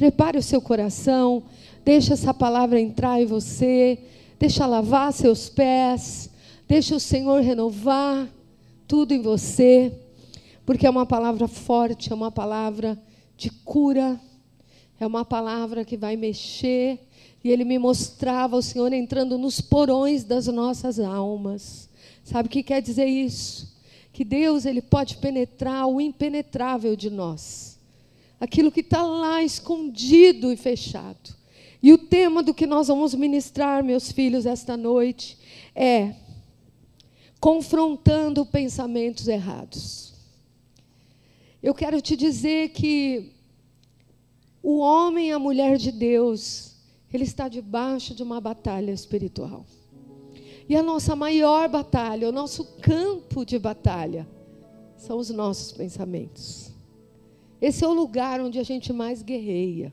prepare o seu coração, deixa essa palavra entrar em você, deixa lavar seus pés, deixa o Senhor renovar tudo em você, porque é uma palavra forte, é uma palavra de cura, é uma palavra que vai mexer. E ele me mostrava o Senhor entrando nos porões das nossas almas. Sabe o que quer dizer isso? Que Deus ele pode penetrar o impenetrável de nós, aquilo que está lá escondido e fechado. E o tema do que nós vamos ministrar, meus filhos, esta noite é confrontando pensamentos errados. Eu quero te dizer que o homem e a mulher de Deus, ele está debaixo de uma batalha espiritual. E a nossa maior batalha, o nosso campo de batalha, são os nossos pensamentos. Esse é o lugar onde a gente mais guerreia.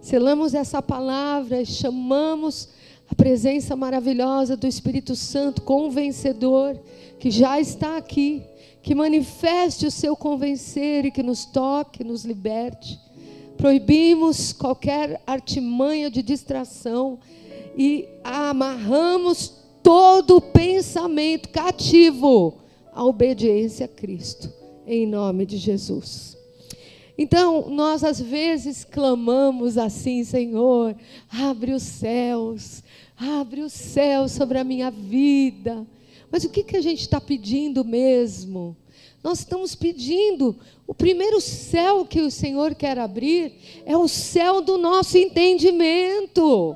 Selamos essa palavra chamamos a presença maravilhosa do Espírito Santo, convencedor, que já está aqui, que manifeste o seu convencer e que nos toque, nos liberte. Proibimos qualquer artimanha de distração e amarramos todo pensamento cativo à obediência a Cristo, em nome de Jesus. Então, nós às vezes clamamos assim, Senhor, abre os céus, abre os céus sobre a minha vida. Mas o que, que a gente está pedindo mesmo? Nós estamos pedindo, o primeiro céu que o Senhor quer abrir é o céu do nosso entendimento.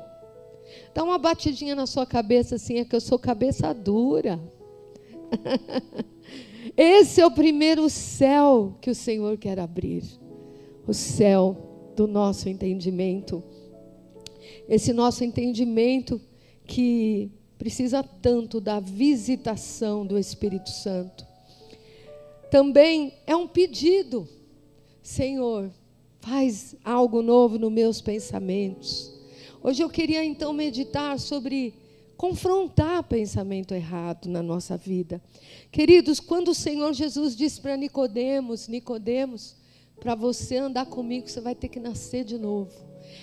Dá uma batidinha na sua cabeça assim, é que eu sou cabeça dura. Esse é o primeiro céu que o Senhor quer abrir. O céu do nosso entendimento. Esse nosso entendimento que precisa tanto da visitação do Espírito Santo. Também é um pedido, Senhor, faz algo novo nos meus pensamentos. Hoje eu queria então meditar sobre confrontar pensamento errado na nossa vida. Queridos, quando o Senhor Jesus disse para Nicodemos, Nicodemos, para você andar comigo, você vai ter que nascer de novo.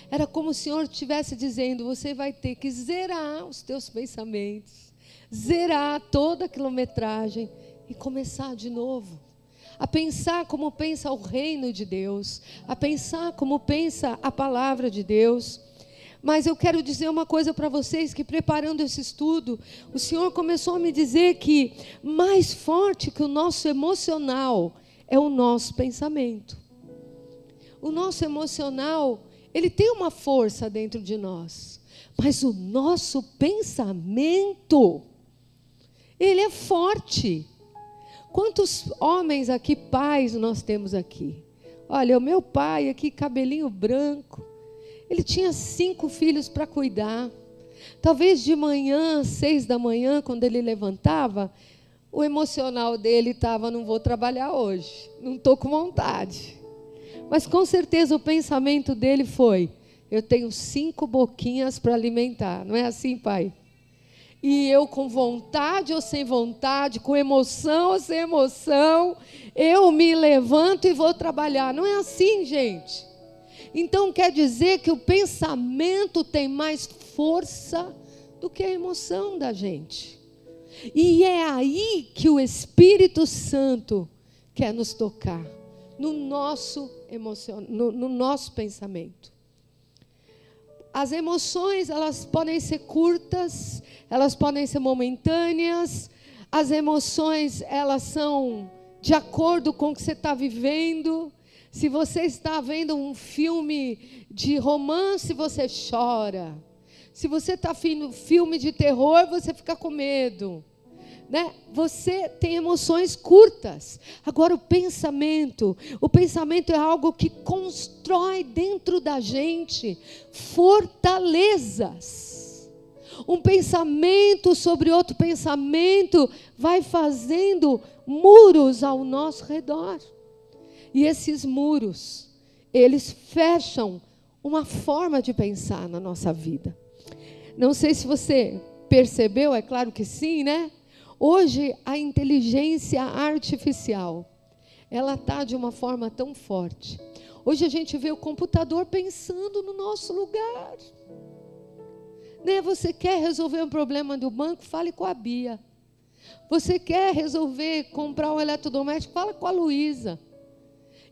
Era como o Senhor estivesse dizendo, você vai ter que zerar os teus pensamentos, zerar toda a quilometragem e começar de novo. A pensar como pensa o reino de Deus, a pensar como pensa a palavra de Deus. Mas eu quero dizer uma coisa para vocês: que preparando esse estudo, o Senhor começou a me dizer que mais forte que o nosso emocional é o nosso pensamento. O nosso emocional, ele tem uma força dentro de nós, mas o nosso pensamento, ele é forte. Quantos homens aqui, pais, nós temos aqui? Olha, o meu pai aqui, cabelinho branco, ele tinha cinco filhos para cuidar. Talvez de manhã, seis da manhã, quando ele levantava, o emocional dele estava: não vou trabalhar hoje, não estou com vontade. Mas com certeza o pensamento dele foi: eu tenho cinco boquinhas para alimentar. Não é assim, pai? E eu, com vontade ou sem vontade, com emoção ou sem emoção, eu me levanto e vou trabalhar. Não é assim, gente. Então quer dizer que o pensamento tem mais força do que a emoção da gente. E é aí que o Espírito Santo quer nos tocar, no nosso emoção, no, no nosso pensamento. As emoções, elas podem ser curtas, elas podem ser momentâneas. As emoções, elas são de acordo com o que você está vivendo. Se você está vendo um filme de romance, você chora. Se você está vendo filme de terror, você fica com medo. Né? Você tem emoções curtas. Agora o pensamento, o pensamento é algo que constrói dentro da gente fortalezas. Um pensamento sobre outro pensamento vai fazendo muros ao nosso redor. E esses muros, eles fecham uma forma de pensar na nossa vida. Não sei se você percebeu, é claro que sim, né? Hoje a inteligência artificial, ela está de uma forma tão forte. Hoje a gente vê o computador pensando no nosso lugar. Né? Você quer resolver um problema do banco? Fale com a Bia. Você quer resolver comprar um eletrodoméstico? Fala com a Luísa.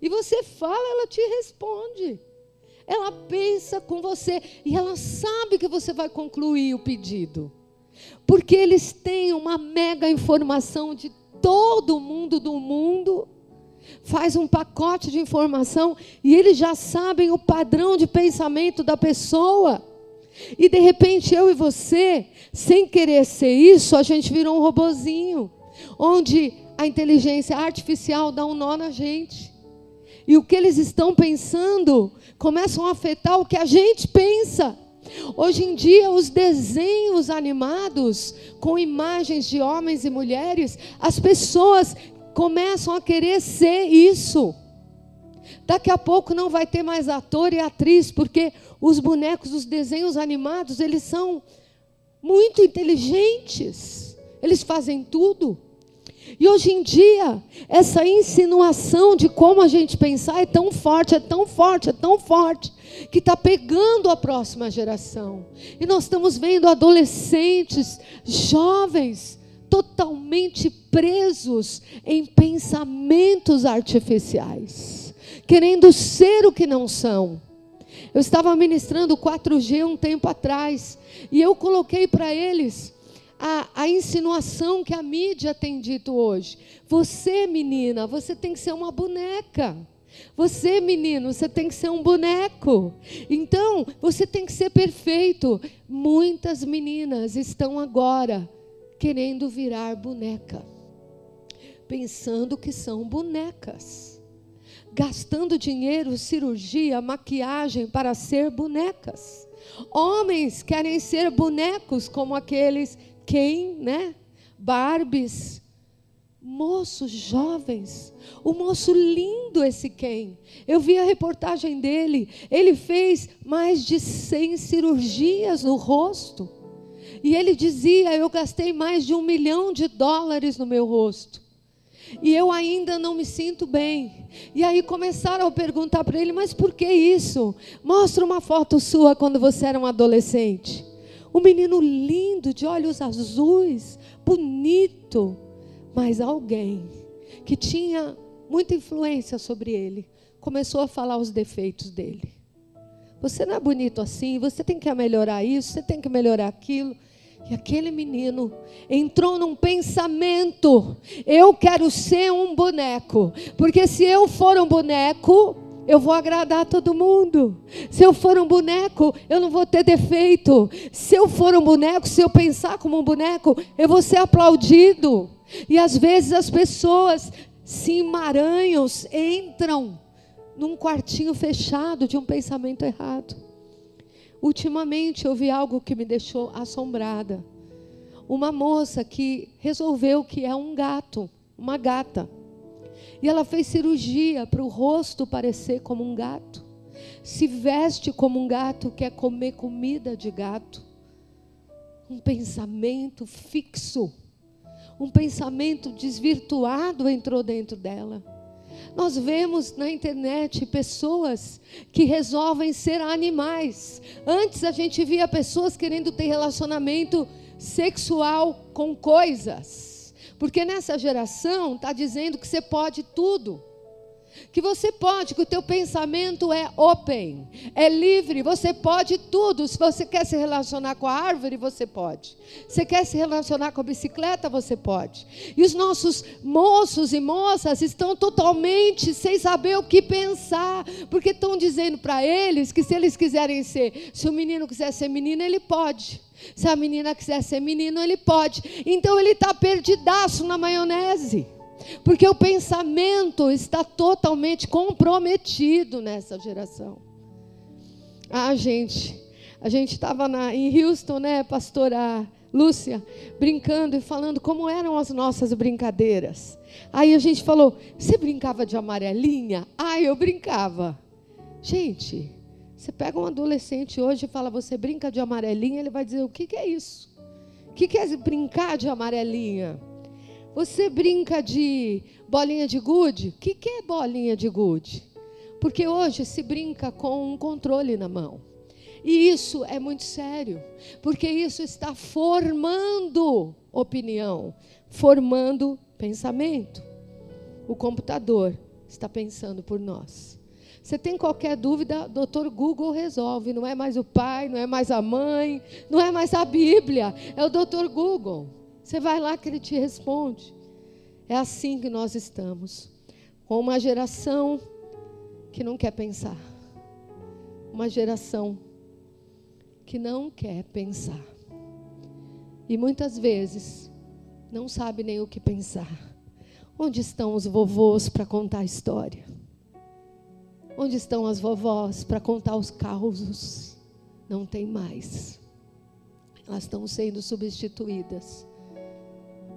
E você fala, ela te responde. Ela pensa com você e ela sabe que você vai concluir o pedido. Porque eles têm uma mega informação de todo mundo do mundo. Faz um pacote de informação e eles já sabem o padrão de pensamento da pessoa. E de repente eu e você, sem querer ser isso, a gente virou um robozinho, onde a inteligência artificial dá um nó na gente. E o que eles estão pensando começam a afetar o que a gente pensa. Hoje em dia, os desenhos animados com imagens de homens e mulheres, as pessoas começam a querer ser isso. Daqui a pouco não vai ter mais ator e atriz, porque os bonecos, os desenhos animados, eles são muito inteligentes. Eles fazem tudo. E hoje em dia, essa insinuação de como a gente pensar é tão forte, é tão forte, é tão forte, que está pegando a próxima geração. E nós estamos vendo adolescentes, jovens, totalmente presos em pensamentos artificiais, querendo ser o que não são. Eu estava ministrando 4G um tempo atrás, e eu coloquei para eles a, a insinuação que a mídia tem dito hoje. Você, menina, você tem que ser uma boneca. Você, menino, você tem que ser um boneco. Então, você tem que ser perfeito. Muitas meninas estão agora querendo virar boneca, pensando que são bonecas, gastando dinheiro, cirurgia, maquiagem para ser bonecas. Homens querem ser bonecos como aqueles quem, né? Barbies, moços jovens, o moço lindo esse quem. Eu vi a reportagem dele, ele fez mais de 100 cirurgias no rosto. E ele dizia: Eu gastei mais de um milhão de dólares no meu rosto. E eu ainda não me sinto bem. E aí começaram a perguntar para ele: Mas por que isso? Mostra uma foto sua quando você era um adolescente. Um menino lindo, de olhos azuis, bonito, mas alguém que tinha muita influência sobre ele começou a falar os defeitos dele. Você não é bonito assim, você tem que melhorar isso, você tem que melhorar aquilo. E aquele menino entrou num pensamento: eu quero ser um boneco, porque se eu for um boneco, eu vou agradar todo mundo. Se eu for um boneco, eu não vou ter defeito. Se eu for um boneco, se eu pensar como um boneco, eu vou ser aplaudido. E às vezes as pessoas se emaranham, entram num quartinho fechado de um pensamento errado. Ultimamente eu vi algo que me deixou assombrada. Uma moça que resolveu que é um gato, uma gata. E ela fez cirurgia para o rosto parecer como um gato. Se veste como um gato, quer comer comida de gato. Um pensamento fixo, um pensamento desvirtuado entrou dentro dela. Nós vemos na internet pessoas que resolvem ser animais. Antes a gente via pessoas querendo ter relacionamento sexual com coisas. Porque nessa geração está dizendo que você pode tudo. Que você pode, que o teu pensamento é open, é livre, você pode tudo. Se você quer se relacionar com a árvore, você pode. Se quer se relacionar com a bicicleta, você pode. E os nossos moços e moças estão totalmente sem saber o que pensar, porque estão dizendo para eles que se eles quiserem ser, se o menino quiser ser menino, ele pode. Se a menina quiser ser menino, ele pode. Então ele está perdidaço na maionese. Porque o pensamento está totalmente comprometido nessa geração. Ah, gente, a gente estava em Houston, né, pastora Lúcia, brincando e falando como eram as nossas brincadeiras. Aí a gente falou: você brincava de amarelinha? Ah, eu brincava. Gente, você pega um adolescente hoje e fala, você brinca de amarelinha, ele vai dizer, o que, que é isso? O que, que é brincar de amarelinha? Você brinca de bolinha de gude? O que, que é bolinha de gude? Porque hoje se brinca com um controle na mão. E isso é muito sério, porque isso está formando opinião, formando pensamento. O computador está pensando por nós. Você tem qualquer dúvida, doutor Google resolve. Não é mais o pai, não é mais a mãe, não é mais a Bíblia, é o doutor Google. Você vai lá que ele te responde. É assim que nós estamos, com uma geração que não quer pensar, uma geração que não quer pensar. E muitas vezes não sabe nem o que pensar. Onde estão os vovôs para contar a história? Onde estão as vovós para contar os causos? Não tem mais. Elas estão sendo substituídas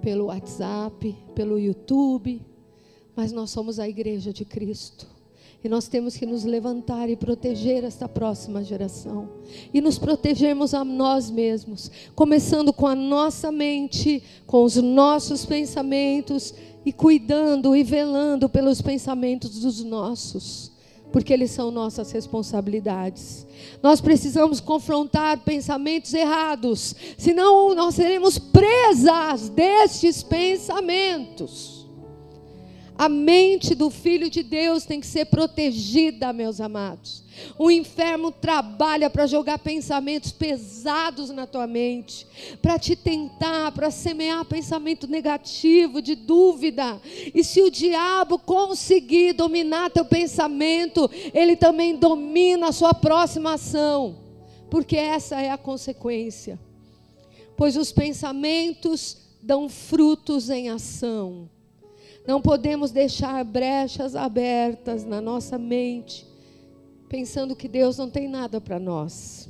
pelo WhatsApp, pelo YouTube, mas nós somos a igreja de Cristo. E nós temos que nos levantar e proteger esta próxima geração. E nos protegermos a nós mesmos, começando com a nossa mente, com os nossos pensamentos e cuidando e velando pelos pensamentos dos nossos, porque eles são nossas responsabilidades. Nós precisamos confrontar pensamentos errados, senão nós seremos presas destes pensamentos. A mente do filho de Deus tem que ser protegida, meus amados. O inferno trabalha para jogar pensamentos pesados na tua mente, para te tentar, para semear pensamento negativo, de dúvida. E se o diabo conseguir dominar teu pensamento, ele também domina a sua próxima ação, porque essa é a consequência. Pois os pensamentos dão frutos em ação. Não podemos deixar brechas abertas na nossa mente, pensando que Deus não tem nada para nós.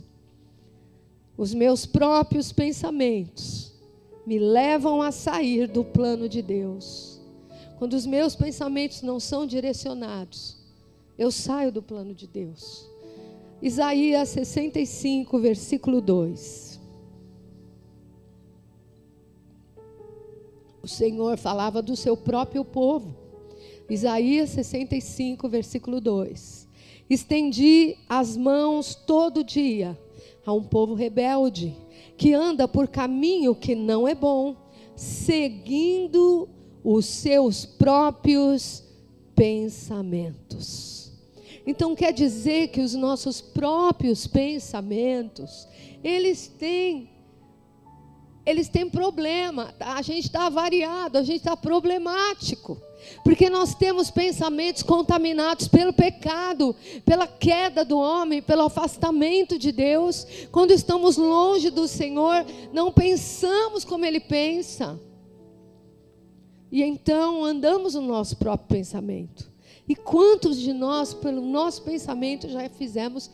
Os meus próprios pensamentos me levam a sair do plano de Deus. Quando os meus pensamentos não são direcionados, eu saio do plano de Deus. Isaías 65, versículo 2. O Senhor falava do seu próprio povo. Isaías 65, versículo 2. Estendi as mãos todo dia a um povo rebelde, que anda por caminho que não é bom, seguindo os seus próprios pensamentos. Então quer dizer que os nossos próprios pensamentos, eles têm eles têm problema, a gente está variado, a gente está problemático, porque nós temos pensamentos contaminados pelo pecado, pela queda do homem, pelo afastamento de Deus. Quando estamos longe do Senhor, não pensamos como Ele pensa, e então andamos no nosso próprio pensamento. E quantos de nós, pelo nosso pensamento, já fizemos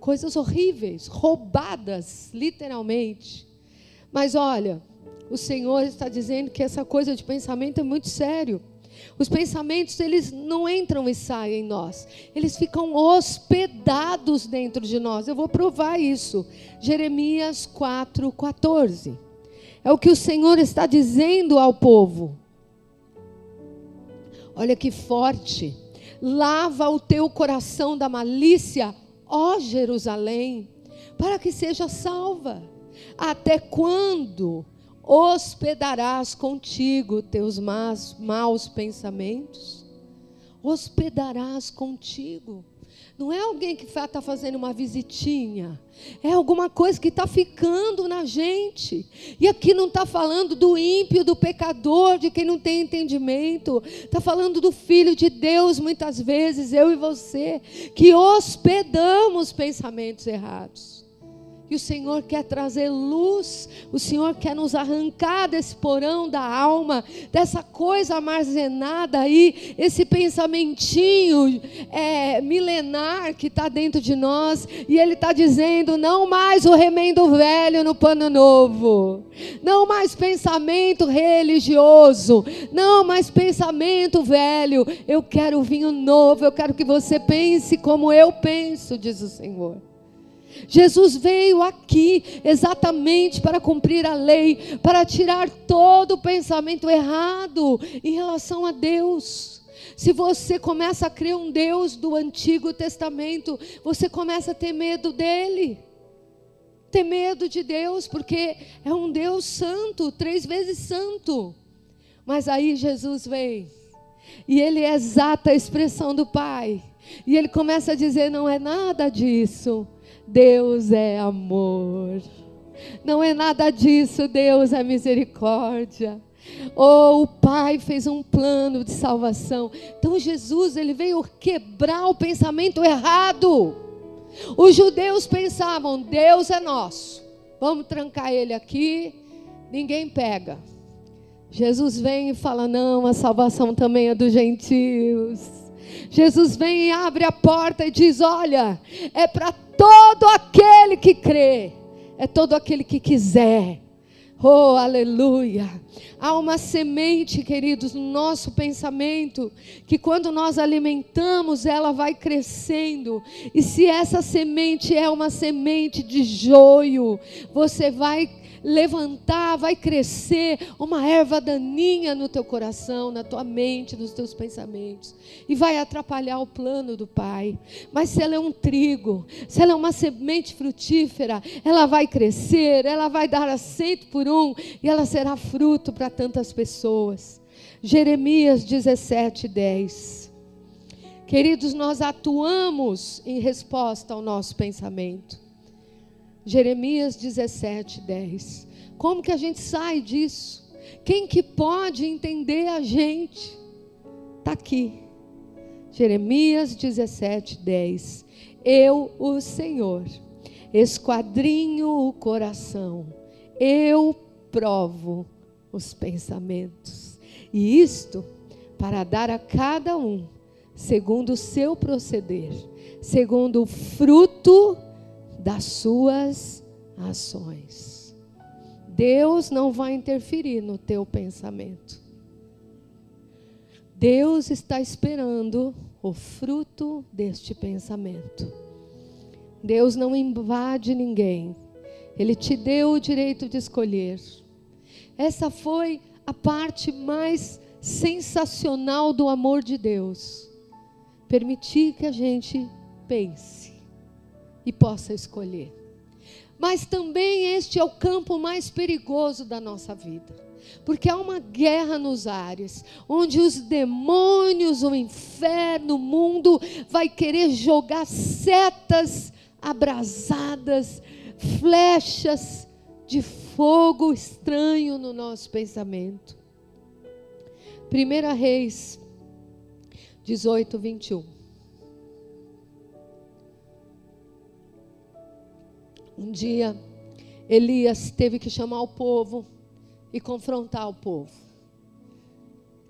coisas horríveis, roubadas, literalmente mas olha, o Senhor está dizendo que essa coisa de pensamento é muito sério. Os pensamentos, eles não entram e saem em nós. Eles ficam hospedados dentro de nós. Eu vou provar isso. Jeremias 4, 14. É o que o Senhor está dizendo ao povo. Olha que forte. Lava o teu coração da malícia, ó Jerusalém, para que seja salva. Até quando hospedarás contigo teus maus, maus pensamentos? Hospedarás contigo. Não é alguém que está fazendo uma visitinha. É alguma coisa que está ficando na gente. E aqui não está falando do ímpio, do pecador, de quem não tem entendimento. Está falando do Filho de Deus, muitas vezes, eu e você, que hospedamos pensamentos errados. E o Senhor quer trazer luz, o Senhor quer nos arrancar desse porão da alma, dessa coisa armazenada aí, esse pensamentinho é, milenar que está dentro de nós, e Ele está dizendo: não mais o remendo velho no pano novo, não mais pensamento religioso, não mais pensamento velho, eu quero vinho novo, eu quero que você pense como eu penso, diz o Senhor. Jesus veio aqui exatamente para cumprir a lei, para tirar todo o pensamento errado em relação a Deus. Se você começa a crer um Deus do Antigo Testamento, você começa a ter medo dele. Ter medo de Deus, porque é um Deus santo, três vezes santo. Mas aí Jesus vem, e ele é exata a expressão do Pai. E ele começa a dizer: não é nada disso. Deus é amor. Não é nada disso, Deus é misericórdia. Oh, o Pai fez um plano de salvação. Então Jesus, ele veio quebrar o pensamento errado. Os judeus pensavam: Deus é nosso. Vamos trancar ele aqui, ninguém pega. Jesus vem e fala: Não, a salvação também é dos gentios. Jesus vem e abre a porta e diz: Olha, é para todo aquele que crê, é todo aquele que quiser. Oh, aleluia. Há uma semente, queridos, no nosso pensamento, que quando nós alimentamos, ela vai crescendo. E se essa semente é uma semente de joio, você vai levantar, vai crescer uma erva daninha no teu coração, na tua mente, nos teus pensamentos, e vai atrapalhar o plano do Pai. Mas se ela é um trigo, se ela é uma semente frutífera, ela vai crescer, ela vai dar aceito por um, e ela será fruto para tantas pessoas. Jeremias 17, 10. Queridos, nós atuamos em resposta ao nosso pensamento. Jeremias 17, 10. Como que a gente sai disso? Quem que pode entender a gente? Está aqui. Jeremias 17, 10. Eu, o Senhor, esquadrinho o coração, eu provo os pensamentos. E isto para dar a cada um, segundo o seu proceder, segundo o fruto das suas ações. Deus não vai interferir no teu pensamento. Deus está esperando o fruto deste pensamento. Deus não invade ninguém. Ele te deu o direito de escolher. Essa foi a parte mais sensacional do amor de Deus. Permitir que a gente pense e possa escolher. Mas também este é o campo mais perigoso da nossa vida. Porque há uma guerra nos ares, onde os demônios, o inferno, o mundo vai querer jogar setas abrasadas, flechas de fogo estranho no nosso pensamento. 1 Reis 18, 21. Um dia, Elias teve que chamar o povo e confrontar o povo.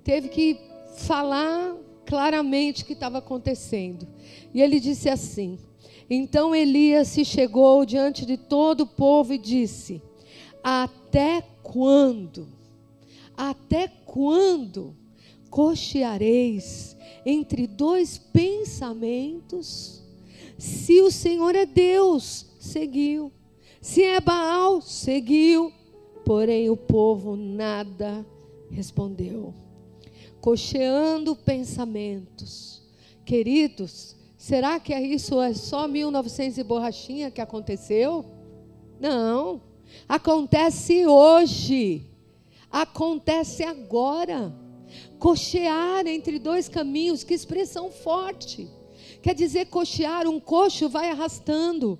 Teve que falar claramente o que estava acontecendo. E ele disse assim: Então Elias se chegou diante de todo o povo e disse: Até quando? Até quando cocheareis entre dois pensamentos? Se o Senhor é Deus, seguiu. Se é Baal, seguiu. Porém o povo nada respondeu. Cocheando pensamentos. Queridos, será que isso é só 1900 e borrachinha que aconteceu? Não. Acontece hoje. Acontece agora. Cochear entre dois caminhos, que expressão forte. Quer dizer, cochear, um coxo vai arrastando.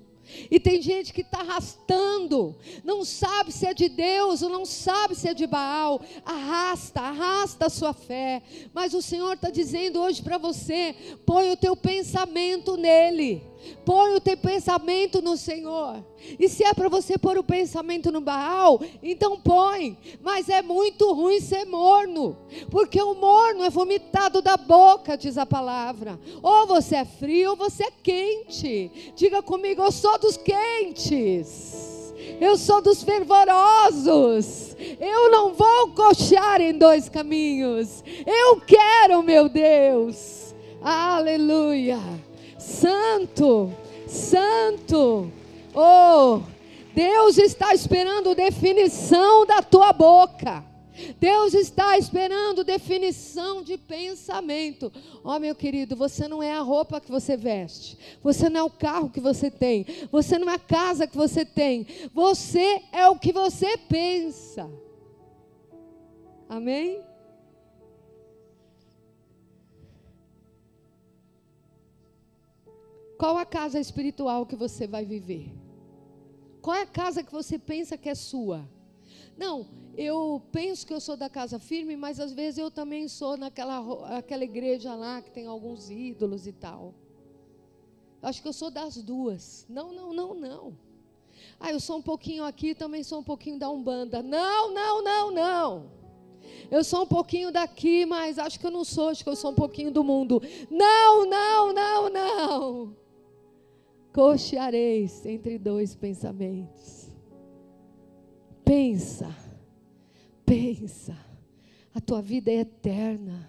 E tem gente que está arrastando, não sabe se é de Deus ou não sabe se é de Baal. Arrasta, arrasta a sua fé. Mas o Senhor está dizendo hoje para você: põe o teu pensamento nele. Põe o teu pensamento no Senhor. E se é para você pôr o pensamento no Baal, então põe. Mas é muito ruim ser morno, porque o morno é vomitado da boca, diz a palavra. Ou você é frio ou você é quente. Diga comigo, eu sou dos quentes. Eu sou dos fervorosos. Eu não vou coxar em dois caminhos. Eu quero, meu Deus. Aleluia. Santo, Santo. Oh, Deus está esperando definição da tua boca. Deus está esperando definição de pensamento. Ó, oh, meu querido, você não é a roupa que você veste, você não é o carro que você tem, você não é a casa que você tem, você é o que você pensa. Amém? Qual a casa espiritual que você vai viver? Qual é a casa que você pensa que é sua? Não, eu penso que eu sou da casa firme, mas às vezes eu também sou naquela aquela igreja lá que tem alguns ídolos e tal. Acho que eu sou das duas. Não, não, não, não. Ah, eu sou um pouquinho aqui, também sou um pouquinho da Umbanda. Não, não, não, não. Eu sou um pouquinho daqui, mas acho que eu não sou, acho que eu sou um pouquinho do mundo. Não, não, não, não. Cocheareis entre dois pensamentos. Pensa Pensa, a tua vida é eterna.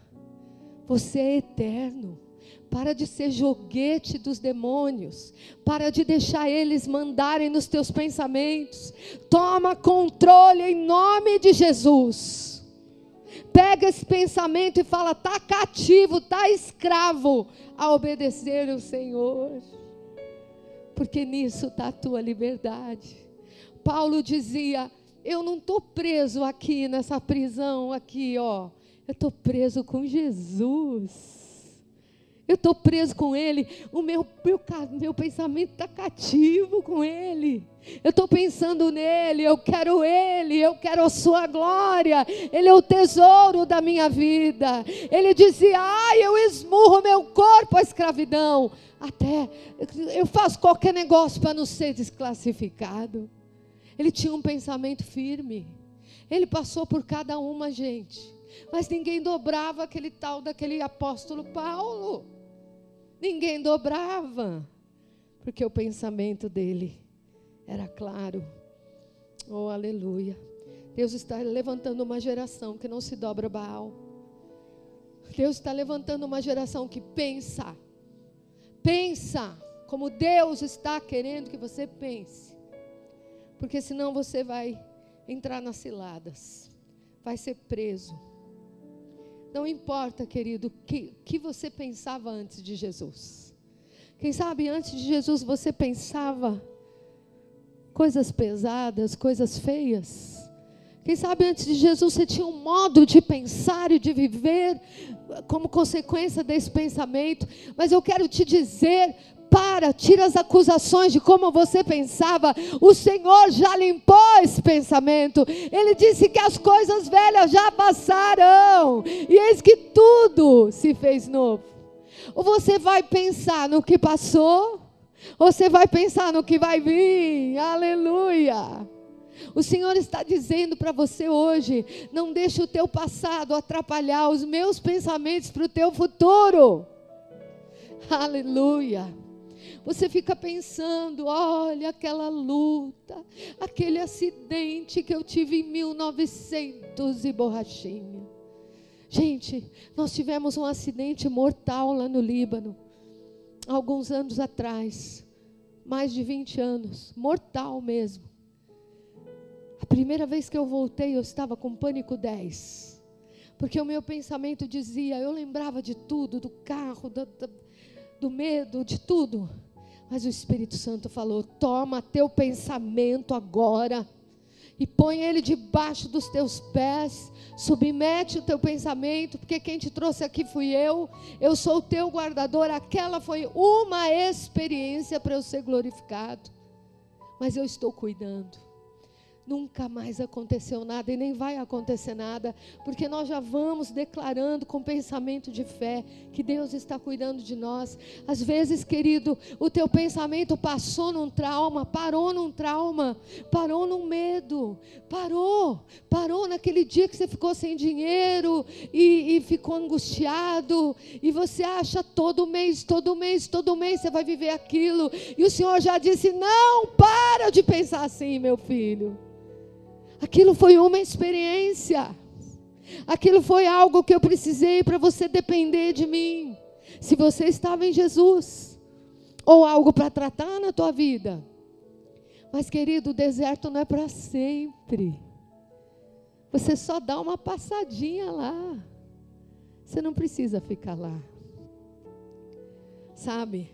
Você é eterno. Para de ser joguete dos demônios. Para de deixar eles mandarem nos teus pensamentos. Toma controle em nome de Jesus. Pega esse pensamento e fala: está cativo, está escravo a obedecer o Senhor. Porque nisso está a tua liberdade. Paulo dizia: eu não estou preso aqui nessa prisão aqui, ó. Eu estou preso com Jesus. Eu estou preso com Ele. O meu, meu, meu pensamento está cativo com Ele. Eu estou pensando nele. Eu quero Ele. Eu quero a Sua glória. Ele é o tesouro da minha vida. Ele dizia: Ai, eu esmurro meu corpo à escravidão. Até eu faço qualquer negócio para não ser desclassificado. Ele tinha um pensamento firme. Ele passou por cada uma, gente. Mas ninguém dobrava aquele tal daquele apóstolo Paulo. Ninguém dobrava. Porque o pensamento dele era claro. Oh, aleluia. Deus está levantando uma geração que não se dobra Baal. Deus está levantando uma geração que pensa. Pensa como Deus está querendo que você pense. Porque senão você vai entrar nas ciladas, vai ser preso. Não importa, querido, o que, que você pensava antes de Jesus. Quem sabe antes de Jesus você pensava coisas pesadas, coisas feias. Quem sabe antes de Jesus você tinha um modo de pensar e de viver como consequência desse pensamento, mas eu quero te dizer, para, tira as acusações de como você pensava. O Senhor já limpou esse pensamento. Ele disse que as coisas velhas já passaram, e eis que tudo se fez novo. Ou você vai pensar no que passou, ou você vai pensar no que vai vir. Aleluia. O Senhor está dizendo para você hoje: não deixe o teu passado atrapalhar os meus pensamentos para o teu futuro. Aleluia. Você fica pensando, olha aquela luta, aquele acidente que eu tive em 1900 e borrachinha. Gente, nós tivemos um acidente mortal lá no Líbano, alguns anos atrás, mais de 20 anos, mortal mesmo. A primeira vez que eu voltei, eu estava com pânico 10. Porque o meu pensamento dizia, eu lembrava de tudo, do carro, do, do, do medo, de tudo. Mas o Espírito Santo falou: toma teu pensamento agora e põe ele debaixo dos teus pés, submete o teu pensamento, porque quem te trouxe aqui fui eu, eu sou o teu guardador. Aquela foi uma experiência para eu ser glorificado, mas eu estou cuidando. Nunca mais aconteceu nada e nem vai acontecer nada, porque nós já vamos declarando com pensamento de fé que Deus está cuidando de nós. Às vezes, querido, o teu pensamento passou num trauma, parou num trauma, parou num medo, parou, parou naquele dia que você ficou sem dinheiro e, e ficou angustiado, e você acha todo mês, todo mês, todo mês você vai viver aquilo, e o Senhor já disse: não, para de pensar assim, meu filho. Aquilo foi uma experiência. Aquilo foi algo que eu precisei para você depender de mim. Se você estava em Jesus, ou algo para tratar na tua vida. Mas, querido, o deserto não é para sempre. Você só dá uma passadinha lá. Você não precisa ficar lá. Sabe?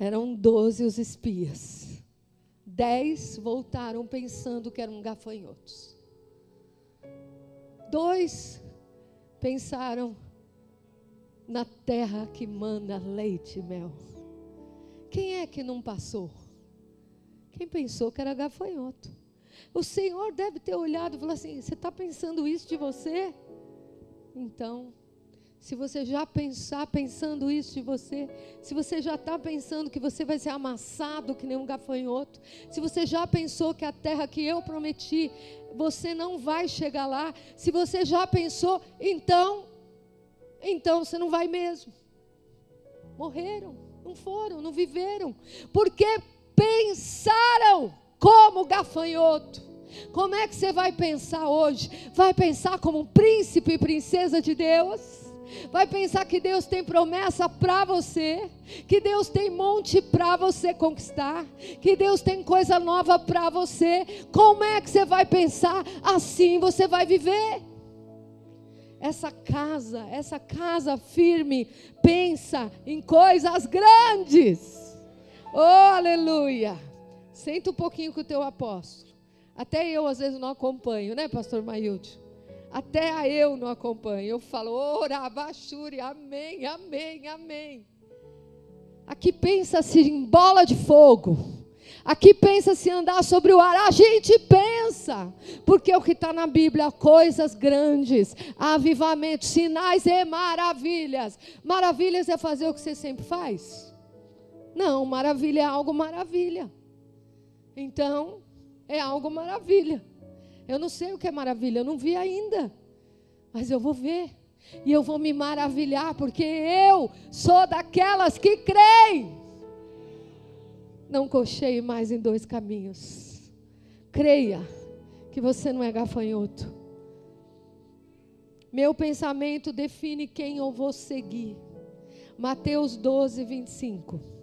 Eram doze os espias. Dez voltaram pensando que eram gafanhotos. Dois pensaram na terra que manda leite e mel. Quem é que não passou? Quem pensou que era gafanhoto? O Senhor deve ter olhado e falado assim: Você está pensando isso de você? Então, se você já pensar pensando isso de você, se você já está pensando que você vai ser amassado que nem um gafanhoto, se você já pensou que a terra que eu prometi, você não vai chegar lá, se você já pensou, então, então você não vai mesmo. Morreram, não foram, não viveram, porque pensaram como gafanhoto. Como é que você vai pensar hoje? Vai pensar como um príncipe e princesa de Deus? Vai pensar que Deus tem promessa para você, que Deus tem monte para você conquistar, que Deus tem coisa nova para você. Como é que você vai pensar? Assim você vai viver. Essa casa, essa casa firme, pensa em coisas grandes. Oh, aleluia. Senta um pouquinho com o teu apóstolo. Até eu às vezes não acompanho, né, pastor Mailde? Até a eu não acompanho. Eu falo, ora, Bachuri, amém, amém, amém. Aqui pensa-se em bola de fogo. Aqui pensa-se andar sobre o ar. A gente pensa. Porque o que está na Bíblia, coisas grandes, avivamentos, sinais e maravilhas. Maravilhas é fazer o que você sempre faz? Não, maravilha é algo maravilha. Então, é algo maravilha. Eu não sei o que é maravilha, eu não vi ainda. Mas eu vou ver. E eu vou me maravilhar, porque eu sou daquelas que creem. Não cocheie mais em dois caminhos. Creia que você não é gafanhoto. Meu pensamento define quem eu vou seguir. Mateus 12, 25.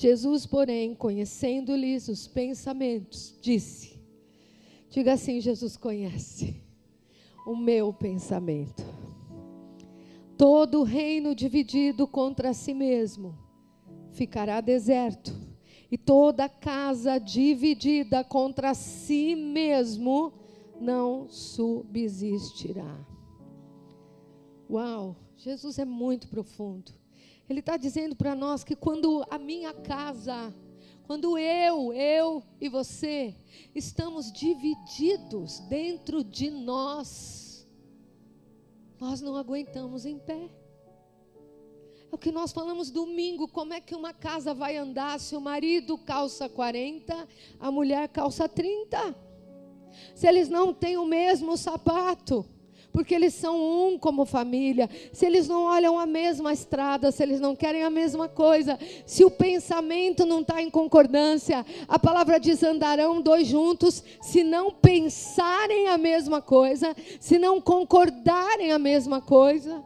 Jesus, porém, conhecendo-lhes os pensamentos, disse: Diga assim: Jesus conhece o meu pensamento. Todo reino dividido contra si mesmo ficará deserto, e toda casa dividida contra si mesmo não subsistirá. Uau, Jesus é muito profundo. Ele está dizendo para nós que quando a minha casa, quando eu, eu e você estamos divididos dentro de nós, nós não aguentamos em pé. É o que nós falamos domingo, como é que uma casa vai andar se o marido calça 40, a mulher calça 30? Se eles não têm o mesmo sapato porque eles são um como família. Se eles não olham a mesma estrada, se eles não querem a mesma coisa, se o pensamento não está em concordância, a palavra diz: andarão dois juntos, se não pensarem a mesma coisa, se não concordarem a mesma coisa.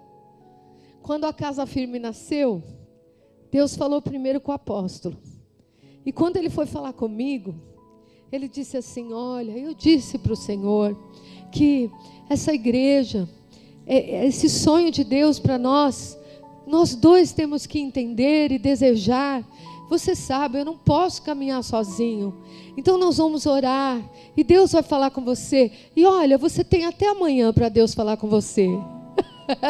Quando a casa firme nasceu, Deus falou primeiro com o apóstolo. E quando ele foi falar comigo, ele disse assim: Olha, eu disse para o Senhor que essa igreja, é, é esse sonho de Deus para nós, nós dois temos que entender e desejar. Você sabe, eu não posso caminhar sozinho. Então nós vamos orar e Deus vai falar com você. E olha, você tem até amanhã para Deus falar com você.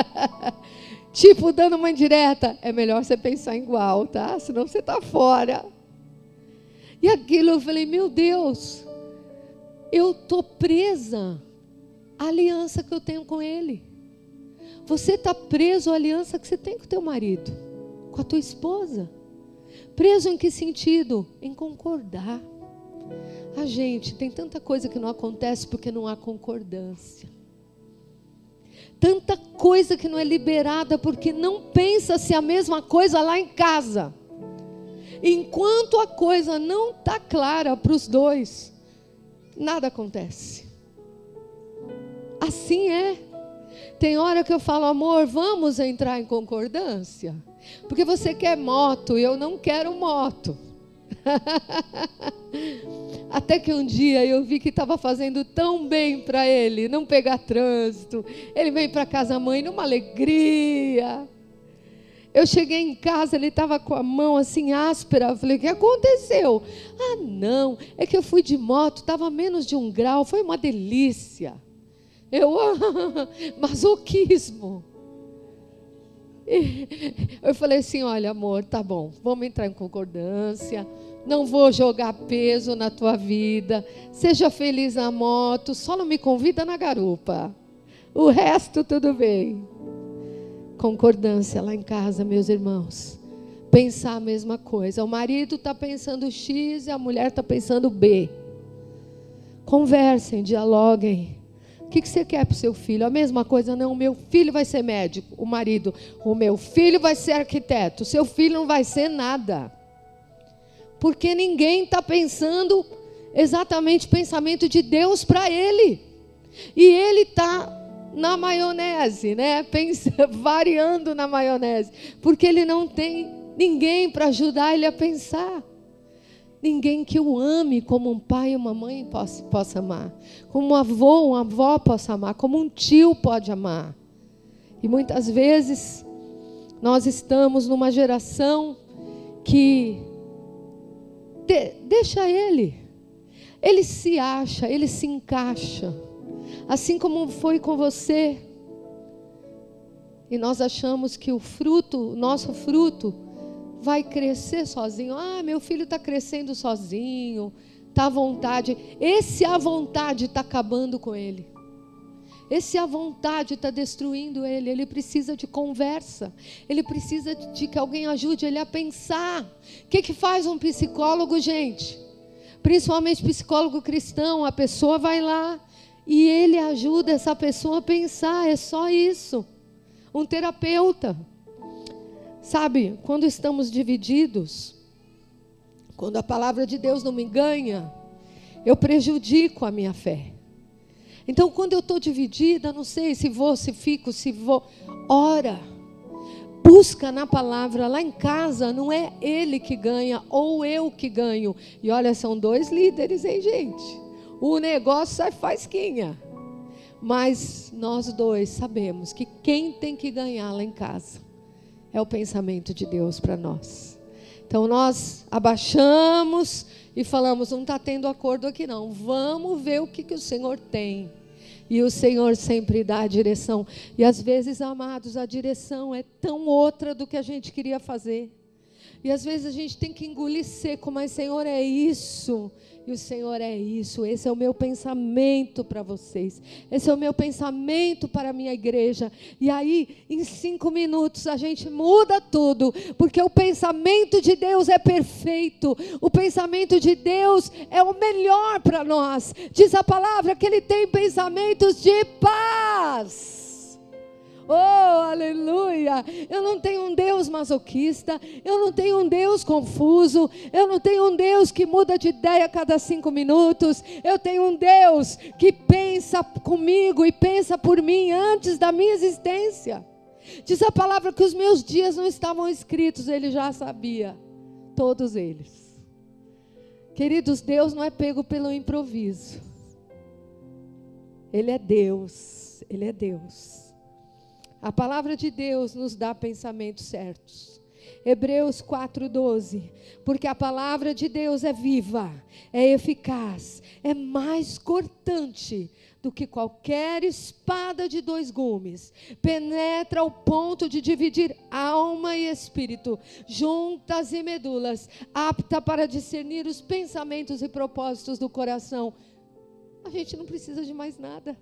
tipo, dando uma indireta. É melhor você pensar igual, tá? Senão você está fora. E aquilo eu falei, meu Deus, eu estou presa a aliança que eu tenho com Ele. Você está preso à aliança que você tem com o teu marido, com a tua esposa. Preso em que sentido? Em concordar. A gente tem tanta coisa que não acontece porque não há concordância. Tanta coisa que não é liberada porque não pensa-se a mesma coisa lá em casa. Enquanto a coisa não está clara para os dois, nada acontece. Assim é. Tem hora que eu falo, amor, vamos entrar em concordância. Porque você quer moto e eu não quero moto. Até que um dia eu vi que estava fazendo tão bem para ele não pegar trânsito. Ele veio para casa mãe numa alegria. Eu cheguei em casa, ele estava com a mão assim áspera. Eu falei: O que aconteceu? Ah, não, é que eu fui de moto, estava menos de um grau, foi uma delícia. Eu, ah, masoquismo. Eu falei assim: Olha, amor, tá bom, vamos entrar em concordância. Não vou jogar peso na tua vida. Seja feliz na moto, só não me convida na garupa. O resto tudo bem concordância lá em casa, meus irmãos. Pensar a mesma coisa. O marido está pensando X e a mulher está pensando B. Conversem, dialoguem. Que, que você quer para o seu filho? A mesma coisa, não. O meu filho vai ser médico. O marido, o meu filho vai ser arquiteto. O seu filho não vai ser nada. Porque ninguém está pensando exatamente o pensamento de Deus para ele. E ele está na maionese, né? Pensa, variando na maionese, porque ele não tem ninguém para ajudar ele a pensar. Ninguém que o ame como um pai e uma mãe possa, possa amar, como um avô, uma avó possa amar, como um tio pode amar. E muitas vezes nós estamos numa geração que de, deixa ele, ele se acha, ele se encaixa assim como foi com você. E nós achamos que o fruto, nosso fruto, vai crescer sozinho. Ah, meu filho está crescendo sozinho, está à vontade. Esse à vontade está acabando com ele. Esse à vontade está destruindo ele. Ele precisa de conversa. Ele precisa de que alguém ajude ele a pensar. O que, que faz um psicólogo, gente? Principalmente psicólogo cristão. A pessoa vai lá, e ele ajuda essa pessoa a pensar, é só isso. Um terapeuta. Sabe, quando estamos divididos, quando a palavra de Deus não me ganha, eu prejudico a minha fé. Então, quando eu estou dividida, não sei se vou, se fico, se vou. Ora, busca na palavra. Lá em casa, não é ele que ganha ou eu que ganho. E olha, são dois líderes, hein, gente? o negócio sai fasquinha. Mas nós dois sabemos que quem tem que ganhar lá em casa é o pensamento de Deus para nós. Então nós abaixamos e falamos: não está tendo acordo aqui não. Vamos ver o que, que o Senhor tem. E o Senhor sempre dá a direção. E às vezes, amados, a direção é tão outra do que a gente queria fazer. E às vezes a gente tem que engolir seco, mas Senhor, é isso. E o Senhor é isso, esse é o meu pensamento para vocês, esse é o meu pensamento para a minha igreja. E aí, em cinco minutos, a gente muda tudo, porque o pensamento de Deus é perfeito, o pensamento de Deus é o melhor para nós. Diz a palavra que Ele tem pensamentos de paz. Oh, aleluia! Eu não tenho um Deus masoquista, eu não tenho um Deus confuso, eu não tenho um Deus que muda de ideia a cada cinco minutos, eu tenho um Deus que pensa comigo e pensa por mim antes da minha existência. Diz a palavra que os meus dias não estavam escritos, ele já sabia, todos eles. Queridos, Deus não é pego pelo improviso, Ele é Deus, Ele é Deus. A palavra de Deus nos dá pensamentos certos. Hebreus 4:12, porque a palavra de Deus é viva, é eficaz, é mais cortante do que qualquer espada de dois gumes, penetra ao ponto de dividir alma e espírito, juntas e medulas, apta para discernir os pensamentos e propósitos do coração. A gente não precisa de mais nada.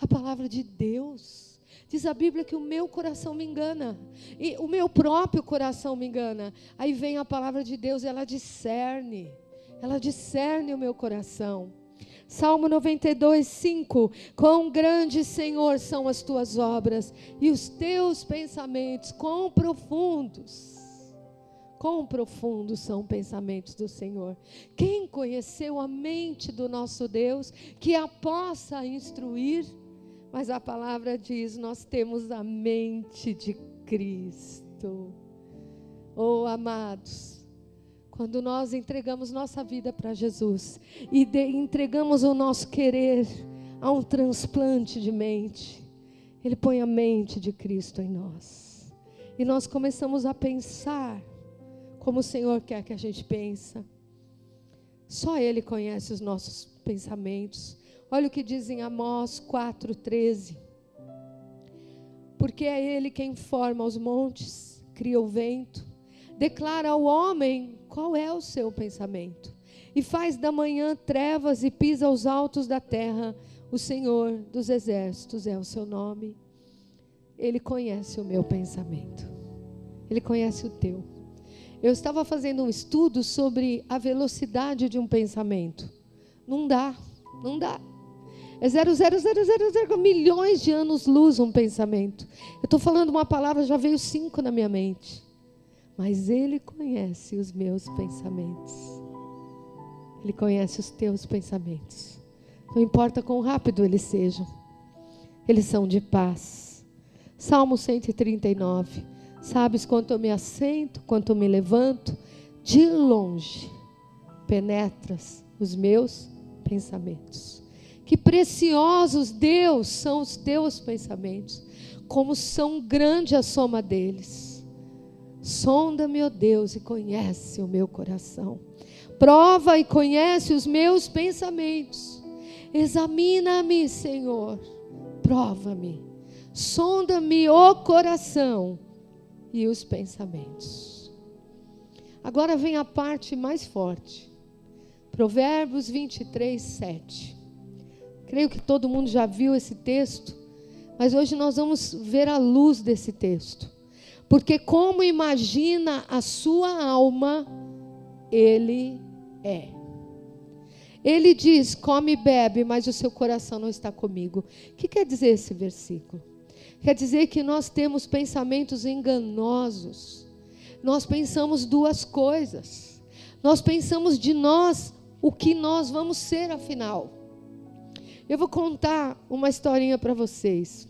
A palavra de Deus Diz a Bíblia que o meu coração me engana, e o meu próprio coração me engana. Aí vem a palavra de Deus, ela discerne, ela discerne o meu coração. Salmo 92, 5: Quão grande, Senhor, são as tuas obras, e os teus pensamentos, quão profundos. Quão profundos são os pensamentos do Senhor. Quem conheceu a mente do nosso Deus, que a possa instruir? Mas a palavra diz: nós temos a mente de Cristo. Oh, amados, Quando nós entregamos nossa vida para Jesus e de, entregamos o nosso querer a um transplante de mente, Ele põe a mente de Cristo em nós. E nós começamos a pensar como o Senhor quer que a gente pensa. Só Ele conhece os nossos pensamentos. Olha o que diz em Amós 4,13. Porque é Ele quem forma os montes, cria o vento, declara ao homem qual é o seu pensamento, e faz da manhã trevas e pisa os altos da terra. O Senhor dos exércitos é o seu nome. Ele conhece o meu pensamento, Ele conhece o teu. Eu estava fazendo um estudo sobre a velocidade de um pensamento. Não dá, não dá. É 0,0000 milhões de anos luz um pensamento. Eu estou falando uma palavra, já veio cinco na minha mente. Mas Ele conhece os meus pensamentos. Ele conhece os teus pensamentos. Não importa quão rápido eles sejam, eles são de paz. Salmo 139. Sabes quanto eu me assento, quanto eu me levanto, de longe penetras os meus pensamentos. Que preciosos, Deus, são os teus pensamentos, como são grande a soma deles. Sonda-me, ó Deus, e conhece o meu coração. Prova e conhece os meus pensamentos. Examina-me, Senhor. Prova-me. Sonda-me o coração e os pensamentos. Agora vem a parte mais forte. Provérbios 23, 7. Creio que todo mundo já viu esse texto, mas hoje nós vamos ver a luz desse texto. Porque, como imagina a sua alma, ele é. Ele diz: come e bebe, mas o seu coração não está comigo. O que quer dizer esse versículo? Quer dizer que nós temos pensamentos enganosos. Nós pensamos duas coisas. Nós pensamos de nós o que nós vamos ser afinal. Eu vou contar uma historinha para vocês.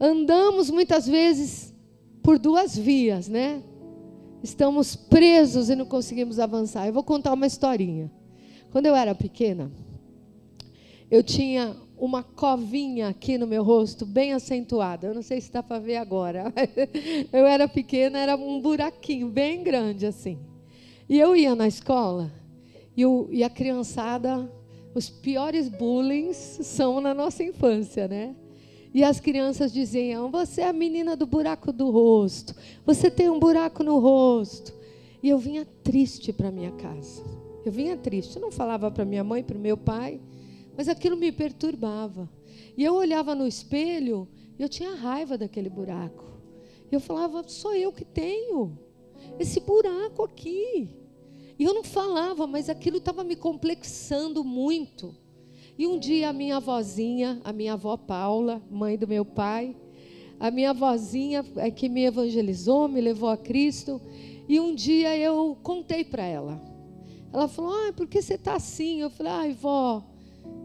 Andamos muitas vezes por duas vias, né? Estamos presos e não conseguimos avançar. Eu vou contar uma historinha. Quando eu era pequena, eu tinha uma covinha aqui no meu rosto, bem acentuada. Eu não sei se dá para ver agora. Eu era pequena, era um buraquinho bem grande assim. E eu ia na escola e, o, e a criançada os piores bullying são na nossa infância, né? E as crianças diziam: Você é a menina do buraco do rosto, você tem um buraco no rosto. E eu vinha triste para minha casa. Eu vinha triste. Eu não falava para minha mãe, para o meu pai, mas aquilo me perturbava. E eu olhava no espelho e eu tinha raiva daquele buraco. Eu falava: Sou eu que tenho esse buraco aqui. E eu não falava, mas aquilo estava me complexando muito. E um dia a minha avózinha, a minha avó Paula, mãe do meu pai, a minha avózinha é que me evangelizou, me levou a Cristo, e um dia eu contei para ela. Ela falou: "Ah, por que você está assim?" Eu falei: "Ai, vó,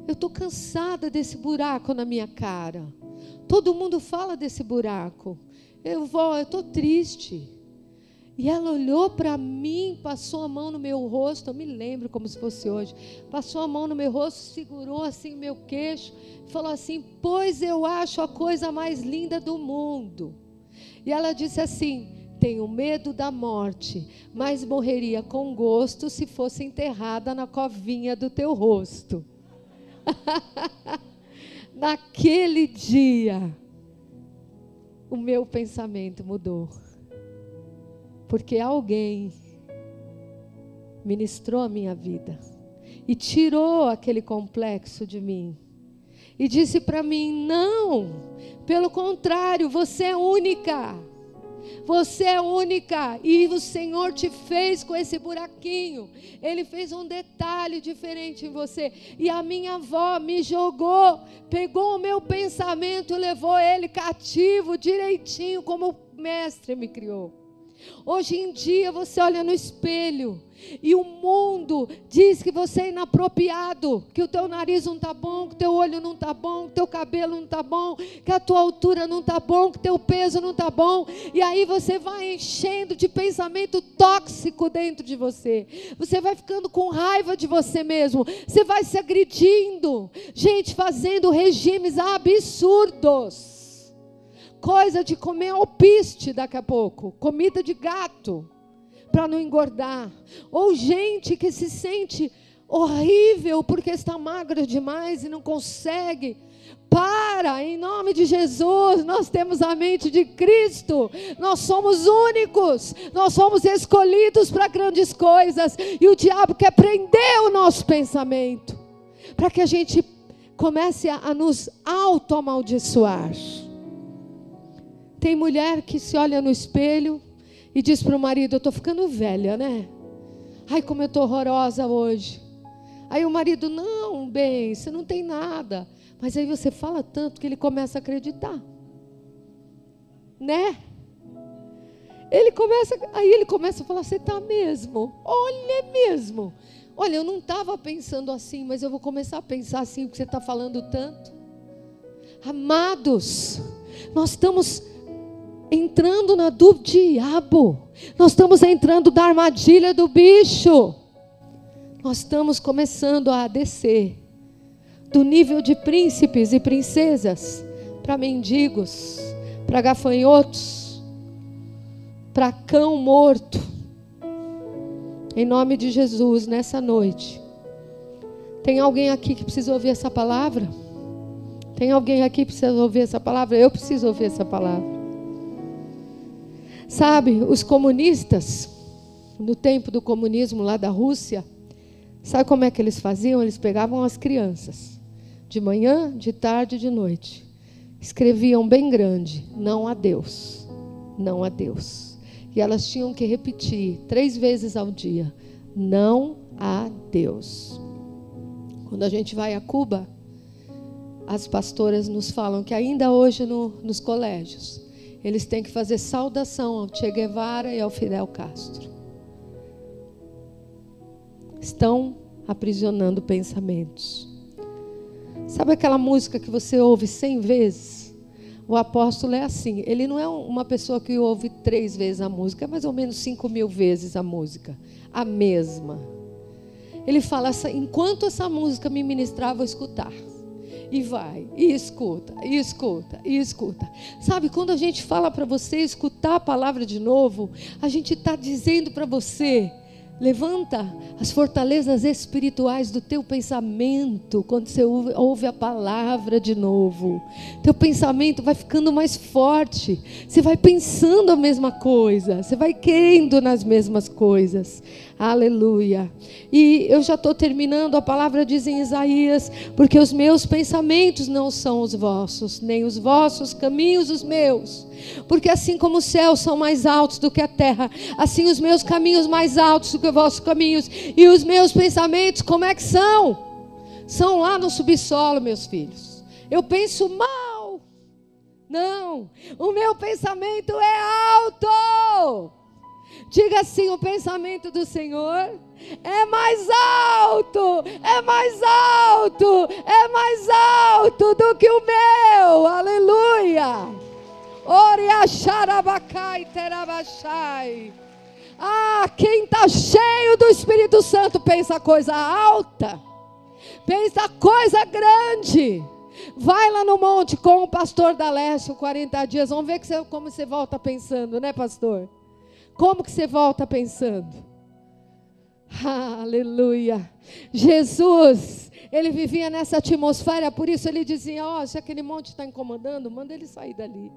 eu estou cansada desse buraco na minha cara. Todo mundo fala desse buraco. Eu, vó, eu estou triste. E ela olhou para mim, passou a mão no meu rosto, eu me lembro como se fosse hoje. Passou a mão no meu rosto, segurou assim o meu queixo, falou assim: Pois eu acho a coisa mais linda do mundo. E ela disse assim: Tenho medo da morte, mas morreria com gosto se fosse enterrada na covinha do teu rosto. Naquele dia, o meu pensamento mudou porque alguém ministrou a minha vida e tirou aquele complexo de mim. E disse para mim: não, pelo contrário, você é única. Você é única e o Senhor te fez com esse buraquinho. Ele fez um detalhe diferente em você. E a minha avó me jogou, pegou o meu pensamento e levou ele cativo direitinho como o mestre me criou. Hoje em dia você olha no espelho e o mundo diz que você é inapropriado, que o teu nariz não está bom, que o teu olho não está bom, que o teu cabelo não está bom, que a tua altura não está bom, que o teu peso não está bom. E aí você vai enchendo de pensamento tóxico dentro de você. Você vai ficando com raiva de você mesmo. Você vai se agredindo. Gente fazendo regimes absurdos. Coisa de comer alpiste daqui a pouco, comida de gato para não engordar. Ou gente que se sente horrível porque está magra demais e não consegue. Para, em nome de Jesus, nós temos a mente de Cristo, nós somos únicos, nós somos escolhidos para grandes coisas, e o diabo quer prender o nosso pensamento, para que a gente comece a, a nos auto-amaldiçoar. Tem mulher que se olha no espelho e diz para o marido: Eu estou ficando velha, né? Ai, como eu estou horrorosa hoje. Aí o marido: Não, bem, você não tem nada. Mas aí você fala tanto que ele começa a acreditar, né? Ele começa, aí ele começa a falar: Você está mesmo? Olha mesmo. Olha, eu não estava pensando assim, mas eu vou começar a pensar assim porque você está falando tanto. Amados, nós estamos entrando na do diabo. Nós estamos entrando na armadilha do bicho. Nós estamos começando a descer do nível de príncipes e princesas para mendigos, para gafanhotos, para cão morto. Em nome de Jesus, nessa noite. Tem alguém aqui que precisa ouvir essa palavra? Tem alguém aqui que precisa ouvir essa palavra? Eu preciso ouvir essa palavra. Sabe, os comunistas, no tempo do comunismo lá da Rússia, sabe como é que eles faziam? Eles pegavam as crianças, de manhã, de tarde e de noite, escreviam bem grande: não a Deus, não a Deus. E elas tinham que repetir três vezes ao dia: não a Deus. Quando a gente vai a Cuba, as pastoras nos falam que ainda hoje no, nos colégios, eles têm que fazer saudação ao Che Guevara e ao Fidel Castro. Estão aprisionando pensamentos. Sabe aquela música que você ouve cem vezes? O apóstolo é assim. Ele não é uma pessoa que ouve três vezes a música, é mais ou menos cinco mil vezes a música. A mesma. Ele fala assim: enquanto essa música me ministrar, vou escutar e vai, e escuta, e escuta, e escuta. Sabe, quando a gente fala para você escutar a palavra de novo, a gente está dizendo para você Levanta as fortalezas espirituais do teu pensamento quando você ouve a palavra de novo. Teu pensamento vai ficando mais forte. Você vai pensando a mesma coisa. Você vai querendo nas mesmas coisas. Aleluia. E eu já estou terminando. A palavra diz em Isaías: Porque os meus pensamentos não são os vossos, nem os vossos caminhos os meus. Porque assim como os céus são mais altos do que a terra, assim os meus caminhos mais altos do que os vossos caminhos, e os meus pensamentos, como é que são? São lá no subsolo, meus filhos. Eu penso mal. Não, o meu pensamento é alto. Diga assim: o pensamento do Senhor é mais alto, é mais alto, é mais alto do que o meu. Aleluia. Ah, quem está cheio do Espírito Santo pensa coisa alta, pensa coisa grande. Vai lá no monte com o pastor da Leste, 40 dias. Vamos ver que você, como você volta pensando, né, pastor? Como que você volta pensando? Aleluia. Jesus, ele vivia nessa atmosfera, por isso ele dizia: Ó, oh, se aquele monte está incomodando, manda ele sair dali.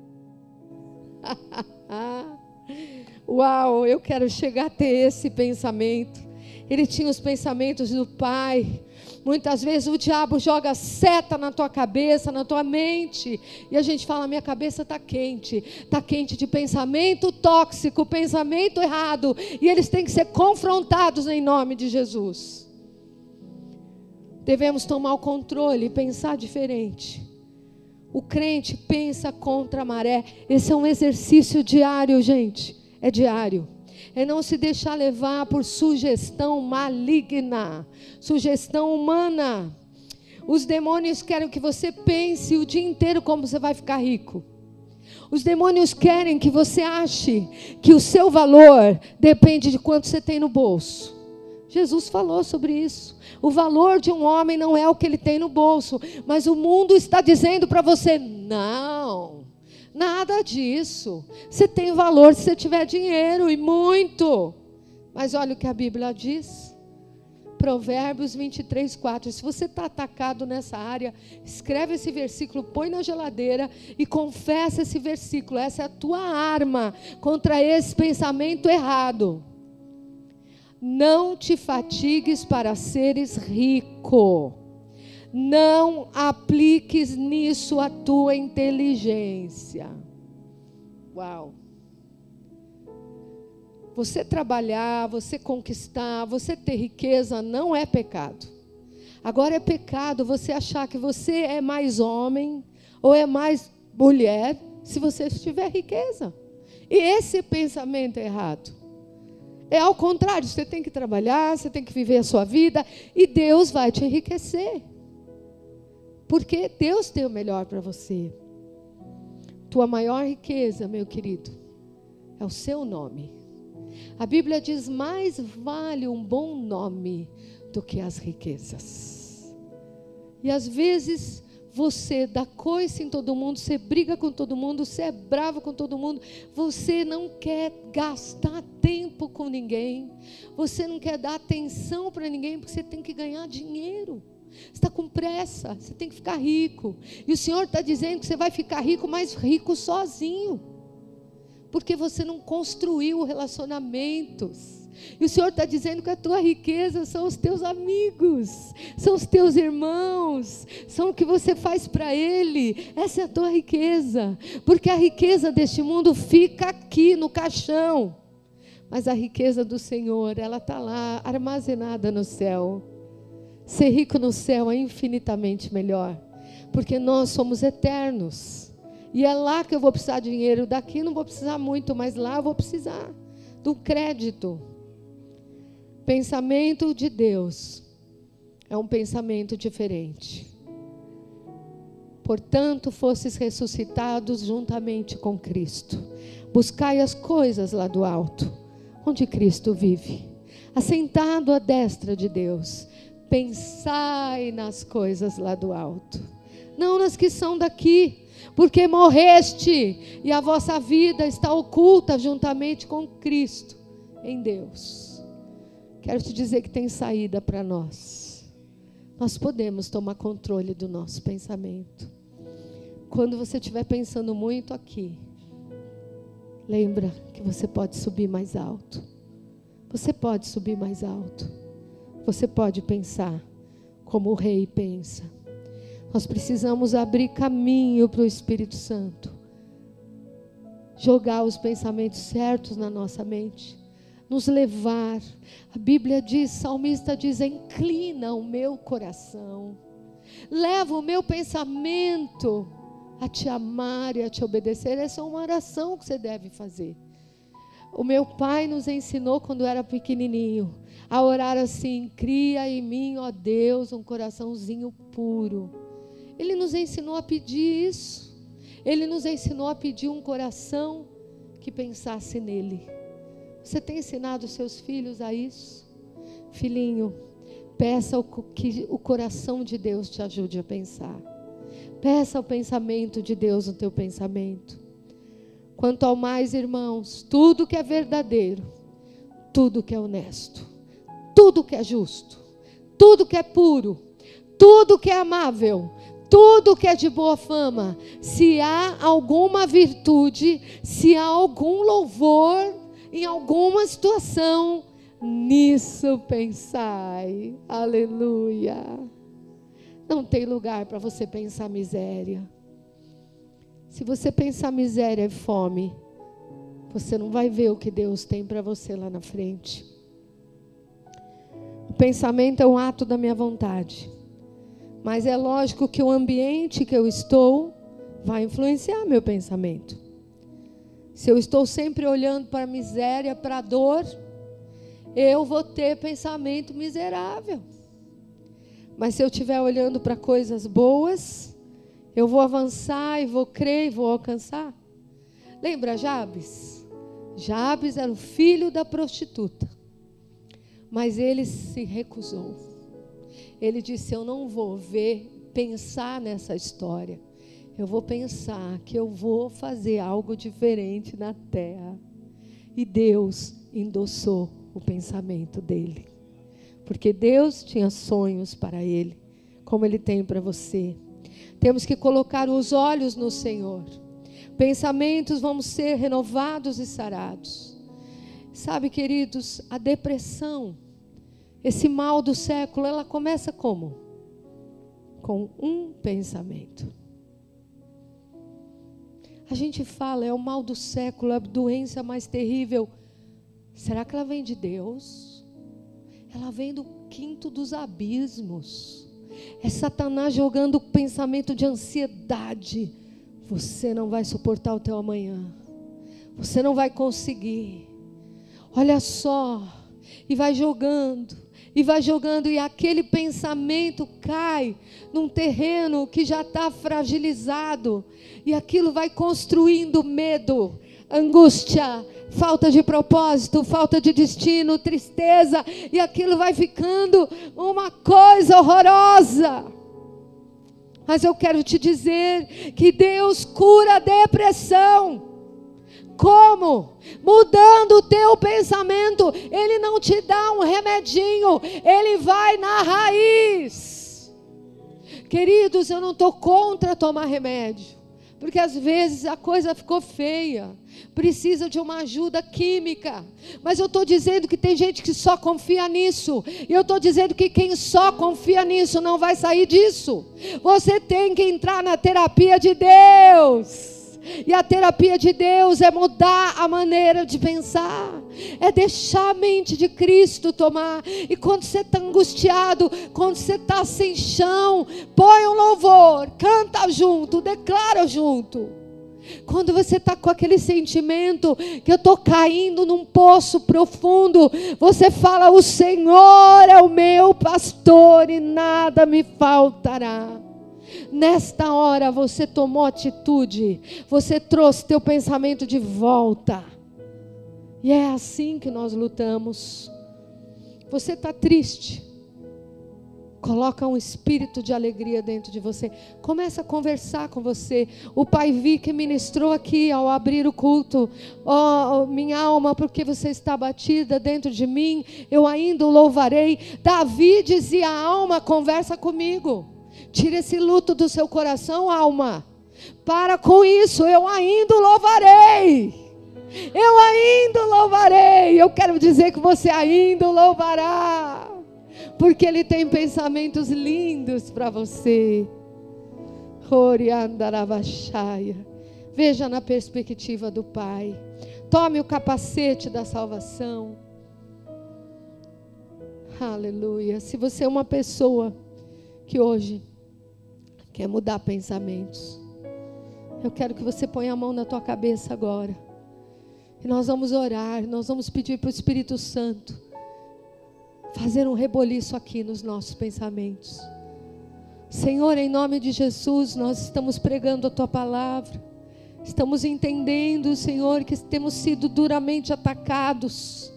Uau, eu quero chegar a ter esse pensamento. Ele tinha os pensamentos do Pai. Muitas vezes o diabo joga seta na tua cabeça, na tua mente, e a gente fala: minha cabeça está quente, está quente de pensamento tóxico, pensamento errado, e eles têm que ser confrontados em nome de Jesus. Devemos tomar o controle e pensar diferente. O crente pensa contra a maré. Esse é um exercício diário, gente. é diário. É não se deixar levar por sugestão maligna, sugestão humana. Os demônios querem que você pense o dia inteiro como você vai ficar rico. Os demônios querem que você ache que o seu valor depende de quanto você tem no bolso. Jesus falou sobre isso. O valor de um homem não é o que ele tem no bolso, mas o mundo está dizendo para você: não, nada disso. Você tem valor se você tiver dinheiro e muito. Mas olha o que a Bíblia diz. Provérbios 23, 4. Se você está atacado nessa área, escreve esse versículo, põe na geladeira e confessa esse versículo. Essa é a tua arma contra esse pensamento errado. Não te fatigues para seres rico. Não apliques nisso a tua inteligência. Uau. Você trabalhar, você conquistar, você ter riqueza não é pecado. Agora é pecado você achar que você é mais homem ou é mais mulher se você tiver riqueza. E esse pensamento é errado. É ao contrário, você tem que trabalhar, você tem que viver a sua vida e Deus vai te enriquecer. Porque Deus tem o melhor para você. Tua maior riqueza, meu querido, é o seu nome. A Bíblia diz: mais vale um bom nome do que as riquezas. E às vezes você dá coice em todo mundo, você briga com todo mundo, você é bravo com todo mundo, você não quer gastar tempo com ninguém, você não quer dar atenção para ninguém, porque você tem que ganhar dinheiro. Você está com pressa, você tem que ficar rico. E o Senhor está dizendo que você vai ficar rico, mas rico sozinho porque você não construiu relacionamentos. E o Senhor está dizendo que a tua riqueza são os teus amigos, são os teus irmãos, são o que você faz para Ele. Essa é a tua riqueza, porque a riqueza deste mundo fica aqui no caixão, mas a riqueza do Senhor, ela está lá armazenada no céu. Ser rico no céu é infinitamente melhor, porque nós somos eternos. E é lá que eu vou precisar de dinheiro. Daqui não vou precisar muito, mas lá eu vou precisar do crédito. Pensamento de Deus é um pensamento diferente. Portanto, fosses ressuscitados juntamente com Cristo. Buscai as coisas lá do alto, onde Cristo vive, assentado à destra de Deus. Pensai nas coisas lá do alto, não nas que são daqui porque morreste e a vossa vida está oculta juntamente com Cristo em Deus. Quero te dizer que tem saída para nós. Nós podemos tomar controle do nosso pensamento. Quando você estiver pensando muito aqui, lembra que você pode subir mais alto. Você pode subir mais alto. Você pode pensar como o rei pensa. Nós precisamos abrir caminho para o Espírito Santo. Jogar os pensamentos certos na nossa mente. Nos levar. A Bíblia diz, salmista diz: inclina o meu coração. Leva o meu pensamento a te amar e a te obedecer. Essa é uma oração que você deve fazer. O meu pai nos ensinou quando era pequenininho a orar assim: cria em mim, ó Deus, um coraçãozinho puro ele nos ensinou a pedir isso. Ele nos ensinou a pedir um coração que pensasse nele. Você tem ensinado seus filhos a isso? Filhinho, peça que o coração de Deus te ajude a pensar. Peça o pensamento de Deus no teu pensamento. Quanto ao mais, irmãos, tudo que é verdadeiro, tudo que é honesto, tudo que é justo, tudo que é puro, tudo que é amável, tudo que é de boa fama, se há alguma virtude, se há algum louvor em alguma situação, nisso pensai. Aleluia. Não tem lugar para você pensar miséria. Se você pensar miséria e fome, você não vai ver o que Deus tem para você lá na frente. O pensamento é um ato da minha vontade. Mas é lógico que o ambiente que eu estou vai influenciar meu pensamento. se eu estou sempre olhando para a miséria, para a dor, eu vou ter pensamento miserável. Mas se eu estiver olhando para coisas boas, eu vou avançar e vou crer e vou alcançar. Lembra Jabes? Jabes era o filho da prostituta. Mas ele se recusou. Ele disse: Eu não vou ver, pensar nessa história. Eu vou pensar que eu vou fazer algo diferente na terra. E Deus endossou o pensamento dele. Porque Deus tinha sonhos para ele, como ele tem para você. Temos que colocar os olhos no Senhor. Pensamentos vão ser renovados e sarados. Sabe, queridos, a depressão, esse mal do século, ela começa como? Com um pensamento. A gente fala, é o mal do século, é a doença mais terrível. Será que ela vem de Deus? Ela vem do quinto dos abismos. É Satanás jogando o pensamento de ansiedade. Você não vai suportar o teu amanhã. Você não vai conseguir. Olha só. E vai jogando. E vai jogando. E aquele pensamento cai num terreno que já está fragilizado. E aquilo vai construindo medo, angústia, falta de propósito, falta de destino, tristeza, e aquilo vai ficando uma coisa horrorosa. Mas eu quero te dizer que Deus cura a depressão. Como? Mudando o teu pensamento. Ele não te dá um remedinho, ele vai na raiz. Queridos, eu não estou contra tomar remédio. Porque às vezes a coisa ficou feia, precisa de uma ajuda química. Mas eu estou dizendo que tem gente que só confia nisso. E eu estou dizendo que quem só confia nisso não vai sair disso. Você tem que entrar na terapia de Deus. E a terapia de Deus é mudar a maneira de pensar, é deixar a mente de Cristo tomar. E quando você está angustiado, quando você está sem chão, põe um louvor, canta junto, declara junto. Quando você está com aquele sentimento que eu estou caindo num poço profundo, você fala: O Senhor é o meu pastor e nada me faltará. Nesta hora você tomou atitude, você trouxe teu pensamento de volta. E é assim que nós lutamos. Você está triste. Coloca um espírito de alegria dentro de você. Começa a conversar com você. O Pai Vi que ministrou aqui ao abrir o culto. Oh, minha alma, porque você está batida dentro de mim, eu ainda o louvarei. Davi dizia: a alma conversa comigo. Tira esse luto do seu coração, alma. Para com isso, eu ainda louvarei. Eu ainda louvarei. Eu quero dizer que você ainda louvará. Porque Ele tem pensamentos lindos para você. Veja na perspectiva do Pai. Tome o capacete da salvação. Aleluia. Se você é uma pessoa que hoje quer mudar pensamentos. Eu quero que você ponha a mão na tua cabeça agora. E nós vamos orar, nós vamos pedir para o Espírito Santo fazer um reboliço aqui nos nossos pensamentos. Senhor, em nome de Jesus, nós estamos pregando a tua palavra. Estamos entendendo, Senhor, que temos sido duramente atacados,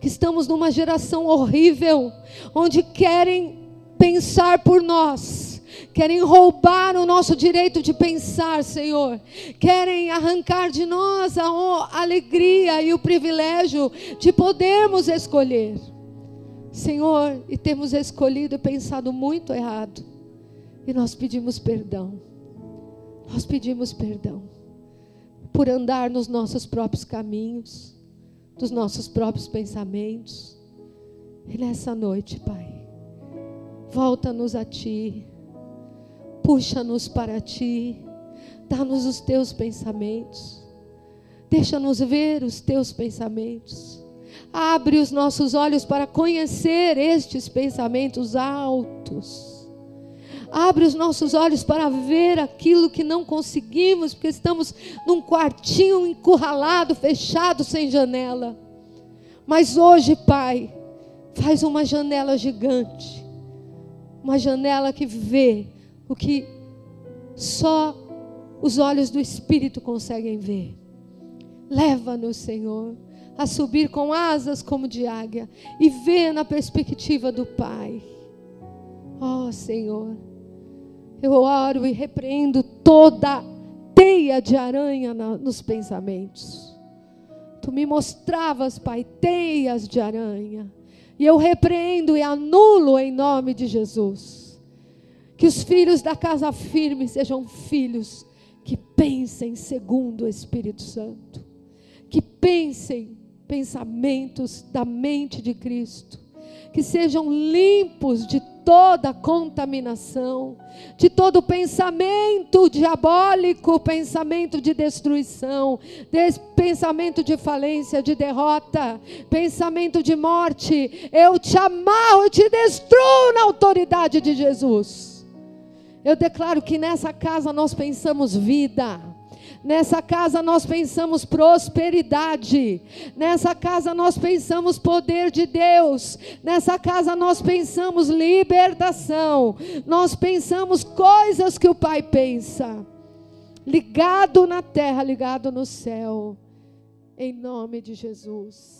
que estamos numa geração horrível, onde querem pensar por nós, querem roubar o nosso direito de pensar, Senhor, querem arrancar de nós a alegria e o privilégio de podermos escolher. Senhor, e temos escolhido e pensado muito errado, e nós pedimos perdão, nós pedimos perdão por andar nos nossos próprios caminhos, dos nossos próprios pensamentos. E nessa noite, Pai, volta-nos a Ti Puxa-nos para ti. Dá-nos os teus pensamentos. Deixa-nos ver os teus pensamentos. Abre os nossos olhos para conhecer estes pensamentos altos. Abre os nossos olhos para ver aquilo que não conseguimos, porque estamos num quartinho encurralado, fechado, sem janela. Mas hoje, Pai, faz uma janela gigante, uma janela que vê o que só os olhos do Espírito conseguem ver. Leva-nos, Senhor, a subir com asas como de águia e ver na perspectiva do Pai. Oh, Senhor, eu oro e repreendo toda teia de aranha nos pensamentos. Tu me mostravas, Pai, teias de aranha. E eu repreendo e anulo em nome de Jesus. Que os filhos da casa firme sejam filhos que pensem segundo o Espírito Santo. Que pensem pensamentos da mente de Cristo, que sejam limpos de toda contaminação, de todo pensamento diabólico, pensamento de destruição, de pensamento de falência, de derrota, pensamento de morte. Eu te amarro, eu te destruo na autoridade de Jesus. Eu declaro que nessa casa nós pensamos vida Nessa casa nós pensamos prosperidade. Nessa casa nós pensamos poder de Deus. Nessa casa nós pensamos libertação. Nós pensamos coisas que o Pai pensa. Ligado na terra, ligado no céu. Em nome de Jesus.